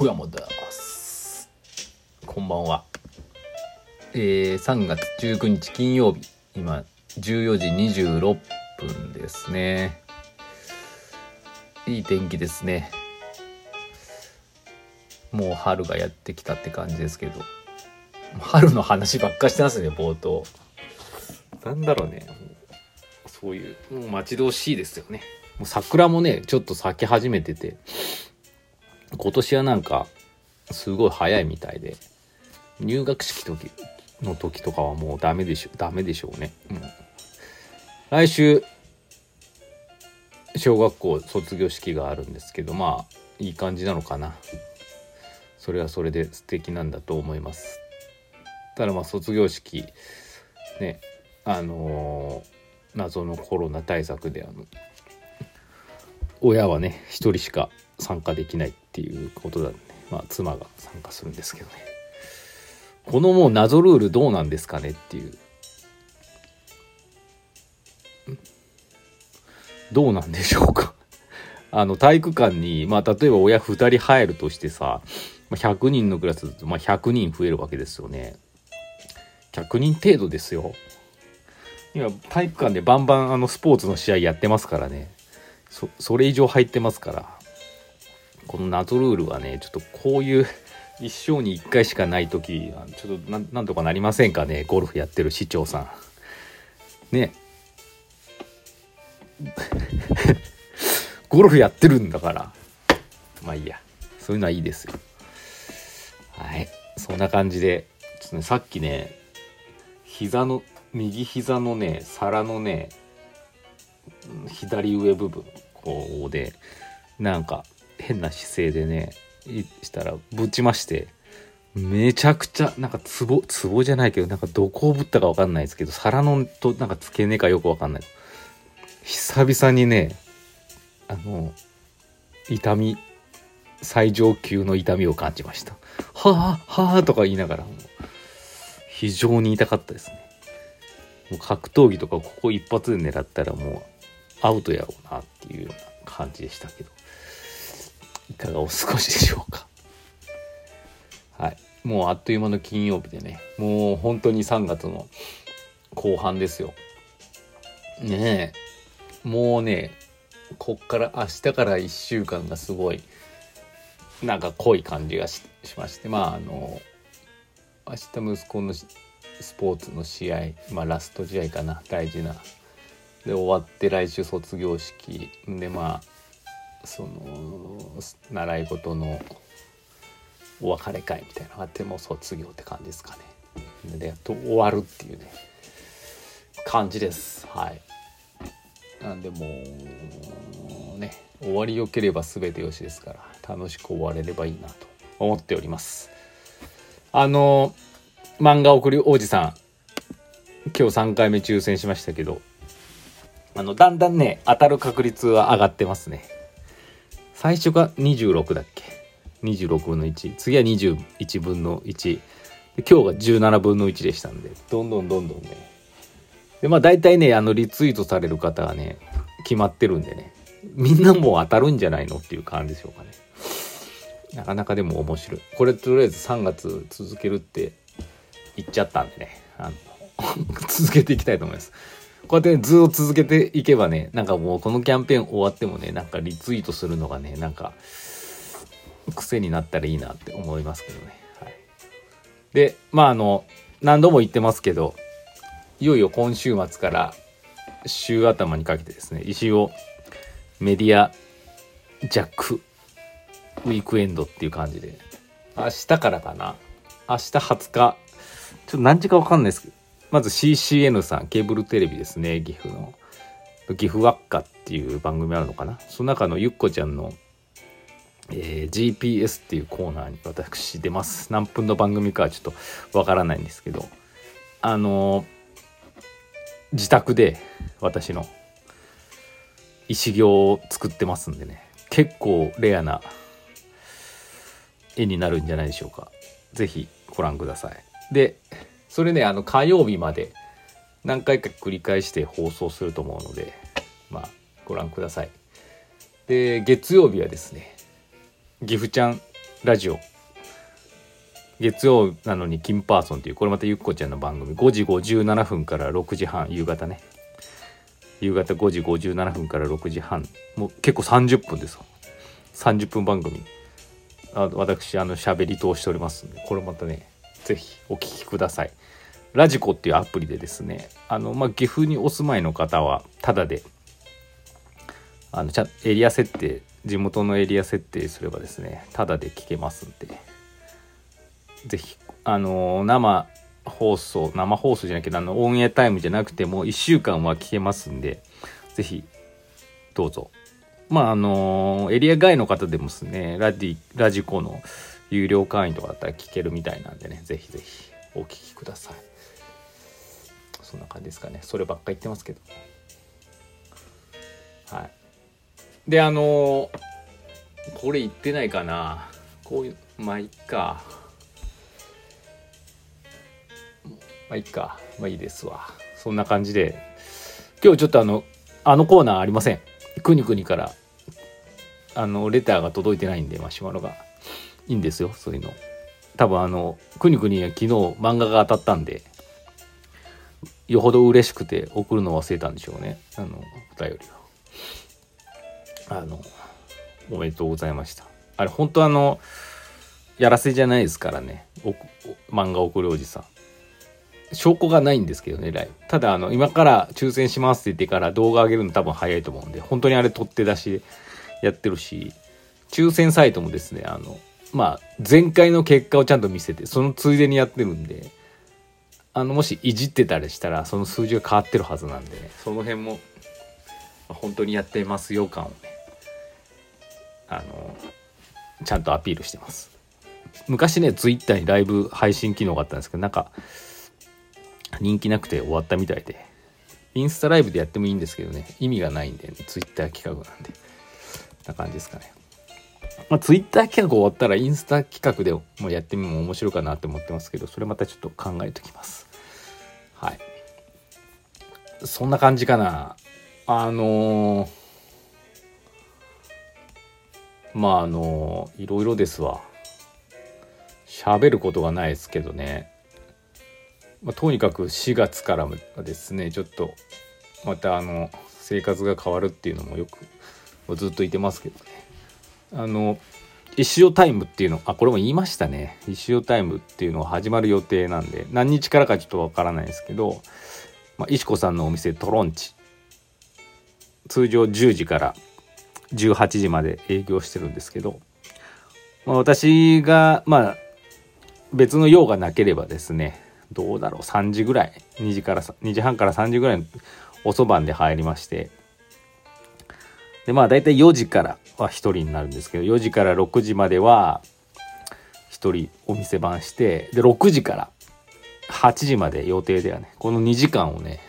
小山です。こんばんは。えー、3月19日金曜日。今14時26分ですね。いい天気ですね。もう春がやってきたって感じですけど。春の話ばっかしてますね冒頭。なんだろうね。そういうもう待ち遠しいですよね。もう桜もねちょっと咲き始めてて。今年はなんかすごい早いみたいで入学式時の時とかはもうダメでしょダメでしょうね、うん、来週小学校卒業式があるんですけどまあいい感じなのかな。それはそれで素敵なんだと思います。ただまあ卒業式ねあのー、謎のコロナ対策であの親はね一人しか参加できないっていうことだね。まあ妻が参加するんですけどね。このもう謎ルールどうなんですかねっていう。どうなんでしょうか。あの体育館にまあ例えば親2人入るとしてさ100人のクラスだとまあ100人増えるわけですよね。100人程度ですよ。今体育館でバンバンあのスポーツの試合やってますからね。そそれ以上入ってますから。この謎ルールはねちょっとこういう 一生に一回しかない時ちょっとなんとかなりませんかねゴルフやってる市長さん。ね。ゴルフやってるんだから。まあいいや。そういうのはいいですよ。はい。そんな感じでちょっとねさっきね膝の右膝のね皿のね左上部分こうでなんか変な姿勢でねしたらぶちましてめちゃくちゃなんかツボツボじゃないけどなんかどこをぶったか分かんないですけど皿のとなんか付け根かよく分かんない。久々にねあの痛み最上級の痛みを感じました。はあはあとか言いながら非常に痛かったですね。もう格闘技とかここ一発で狙ったらもうアウトやろうなっていうような感じでしたけど。いかがお過ごしでしょうか。はい。もうあっという間の金曜日でね。もう本当に3月の後半ですよ。ねえ。もうねこっから明日から1週間がすごいなんか濃い感じがしまして。まああの明日息子のスポーツの試合まあラスト試合かな。大事な。で終わって来週卒業式。でまあその習い事のお別れ会みたいなのがあってもう卒業って感じですかね。でやっと終わるっていうね感じです。はい。なんでもね終わりよければ全てよしですから楽しく終われればいいなと思っております。あの漫画送り王子さん今日3回目抽選しましたけどあの、だんだんね、当たる確率は上がってますね。最初が26だっけ ?26 分の1。次は21分の1。で今日が17分の1でしたんで、どんどんどんどんね。で、まあ大体ね、あの、リツイートされる方がね、決まってるんでね、みんなもう当たるんじゃないのっていう感じでしょうかね。なかなかでも面白い。これとりあえず3月続けるって言っちゃったんでね、あの 続けていきたいと思います。こうやって、ね、図を続けていけばね、なんかもうこのキャンペーン終わってもね、なんかリツイートするのがね、なんか、癖になったらいいなって思いますけどね。はい。で、まああの、何度も言ってますけど、いよいよ今週末から週頭にかけてですね、石尾メディアジャックウィークエンドっていう感じで、明日からかな。明日20日、ちょっと何時かわかんないですけど、まず CCN さん、ケーブルテレビですね、岐阜の。岐阜輪っかっていう番組あるのかな？その中のゆっこちゃんの、えー、GPS っていうコーナーに私出ます。何分の番組かはちょっとわからないんですけど、あのー、自宅で私の石行を作ってますんでね、結構レアな絵になるんじゃないでしょうか。ぜひご覧ください。で、それねあの火曜日まで何回か繰り返して放送すると思うのでまあご覧ください。で月曜日はですね岐阜ちゃんラジオ。月曜なのに金パーソンっていうこれまたゆっこちゃんの番組。5時57分から6時半夕方ね。夕方5時57分から6時半。もう結構30分ですよ30分番組。あ私あの喋り通しておりますんでこれまたね是非お聴きください。ラジコっていうアプリでですねあの、まあ、岐阜にお住まいの方はタダであのちゃエリア設定地元のエリア設定すればですねタダで聞けますんで是非あの生放送生放送じゃなきゃあのオンエアタイムじゃなくても1週間は聞けますんで是非どうぞ。まああのエリア外の方でもですねラディラジコの有料会員とかだったら聞けるみたいなんでね是非是非お聞きくださいそんな感じですかねそればっか言ってますけどはいであのこれ言ってないかなこういうまあいっかまあいいか。まあいいですわ。そんな感じで。今日ちょっとあの、あのコーナーありません。くにくにから、あの、レターが届いてないんで、マシュマロが。いいんですよ、そういうの。多分あの、くにくには昨日漫画が当たったんで、よほど嬉しくて送るの忘れたんでしょうね。あの、お便りを。あの、おめでとうございました。あれ、本当あの、やらせじゃないですからね。漫画送るおじさん。証拠がないんですけどね、ライブ。ただ、あの、今から抽選しますって言ってから動画上げるの多分早いと思うんで、本当にあれ取って出しやってるし、抽選サイトもですね、あの、まあ、前回の結果をちゃんと見せて、そのついでにやってるんで、あの、もしいじってたりしたら、その数字が変わってるはずなんで、ね、その辺も、本当にやってますよ感をね、あの、ちゃんとアピールしてます。昔ね、ツイッターにライブ配信機能があったんですけど、なんか、人気なくて終わったみたいで、インスタライブでやってもいいんですけどね、意味がないんで、ね、ツイッター企画なんで、な感じですかね。まあ、ツイッター企画終わったらインスタ企画でもやってみも面白いかなって思ってますけど、それまたちょっと考えときます。はい。そんな感じかな。あのー、まああのー、いろいろですわ。喋ることがないですけどね。まあ、とにかく4月からはですねちょっとまたあの生活が変わるっていうのもよくずっと言ってますけどねあの石尾タイムっていうのあこれも言いましたね。石尾タイムっていうのが始まる予定なんで何日からかちょっとわからないですけど、まあ、石子さんのお店トロンチ。通常10時から18時まで営業してるんですけど、まあ、私がまあ別の用がなければですねどうだろう3時ぐらい2時から2時半から3時ぐらい遅番で入りましてでまあ大体4時からは1人になるんですけど4時から6時までは1人お店番してで6時から8時まで予定ではね。この2時間をね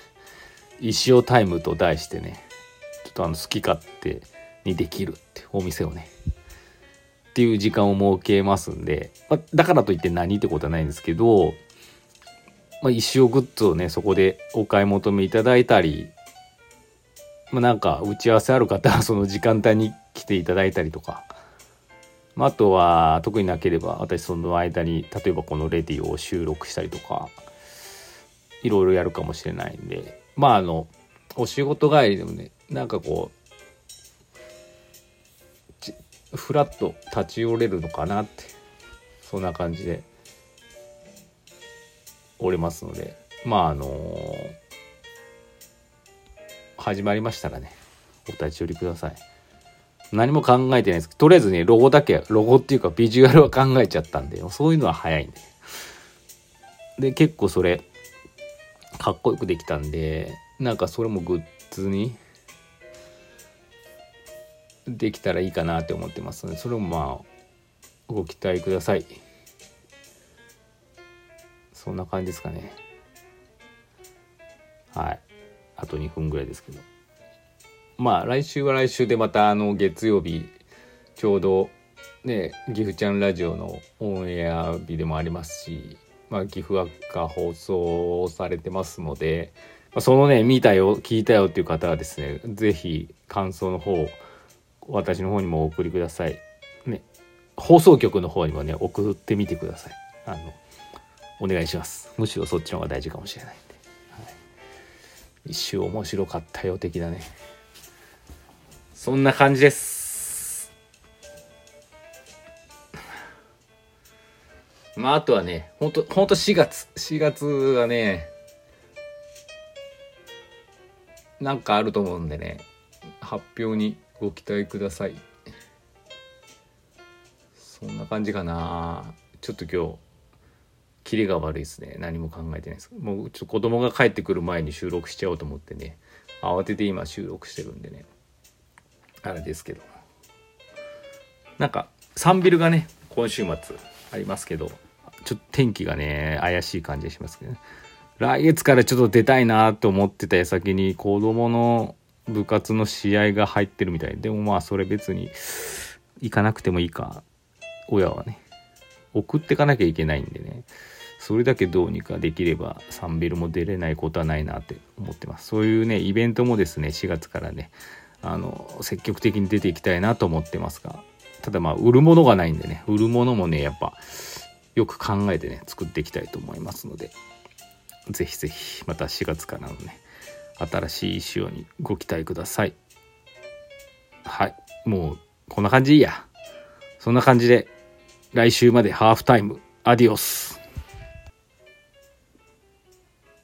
石尾タイムと題してねちょっとあの好き勝手にできるってお店をねっていう時間を設けますんで、まあ、だからといって何ってことはないんですけどまあ、石尾グッズをね、そこでお買い求めいただいたり、まあ、なんか打ち合わせある方はその時間帯に来ていただいたりとか、まあ、あとは特になければ私その間に例えばこのレディを収録したりとか、いろいろやるかもしれないんで、まああの、お仕事帰りでもね、なんかこう、ふらっと立ち寄れるのかなって、そんな感じでおりますので。まああのー、始まりましたらねお立ち寄りください。何も考えてないです。けどとりあえずねロゴだけロゴっていうかビジュアルは考えちゃったんでそういうのは早いんでで結構それかっこよくできたんでなんかそれもグッズにできたらいいかなって思ってますのでそれもまあご期待ください。そんな感じですかね。はい。あと2分ぐらいですけど。まあ来週は来週でまたあの月曜日ちょうどね岐阜ちゃんラジオのオンエア日でもありますし、まあ、岐阜アが放送されてますので、ま、そのね見たよ聞いたよっていう方はですね是非感想の方私の方にもお送りください。ね放送局の方にもね送ってみてください。あのお願いします。むしろそっちの方が大事かもしれな、い、一周面白かったよ的なね。そんな感じです。まああとはねほんとほんと4月。4月はねなんかあると思うんでね発表にご期待ください。そんな感じかな。ちょっと今日キレが悪いですね。何も考えてないです。もうちょっと子供が帰ってくる前に収録しちゃおうと思ってね。慌てて今収録してるんでね。あれですけど。なんかサンビルがね今週末ありますけどちょっと天気がね怪しい感じがしますけどね。来月からちょっと出たいなと思ってた矢先に子供の部活の試合が入ってるみたいでもまあそれ別に行かなくてもいいか。親はね送ってかなきゃいけないんでね。それだけどうにかできればサンビルも出れないことはないなって思ってます。そういうねイベントもですね4月からねあの積極的に出ていきたいなと思ってますがただまあ売るものがないんでね売るものもねやっぱよく考えてね作っていきたいと思いますので是非是非また4月からのね新しい仕様にご期待ください。はいもうこんな感じ。いいやそんな感じで来週までハーフタイムアディオス。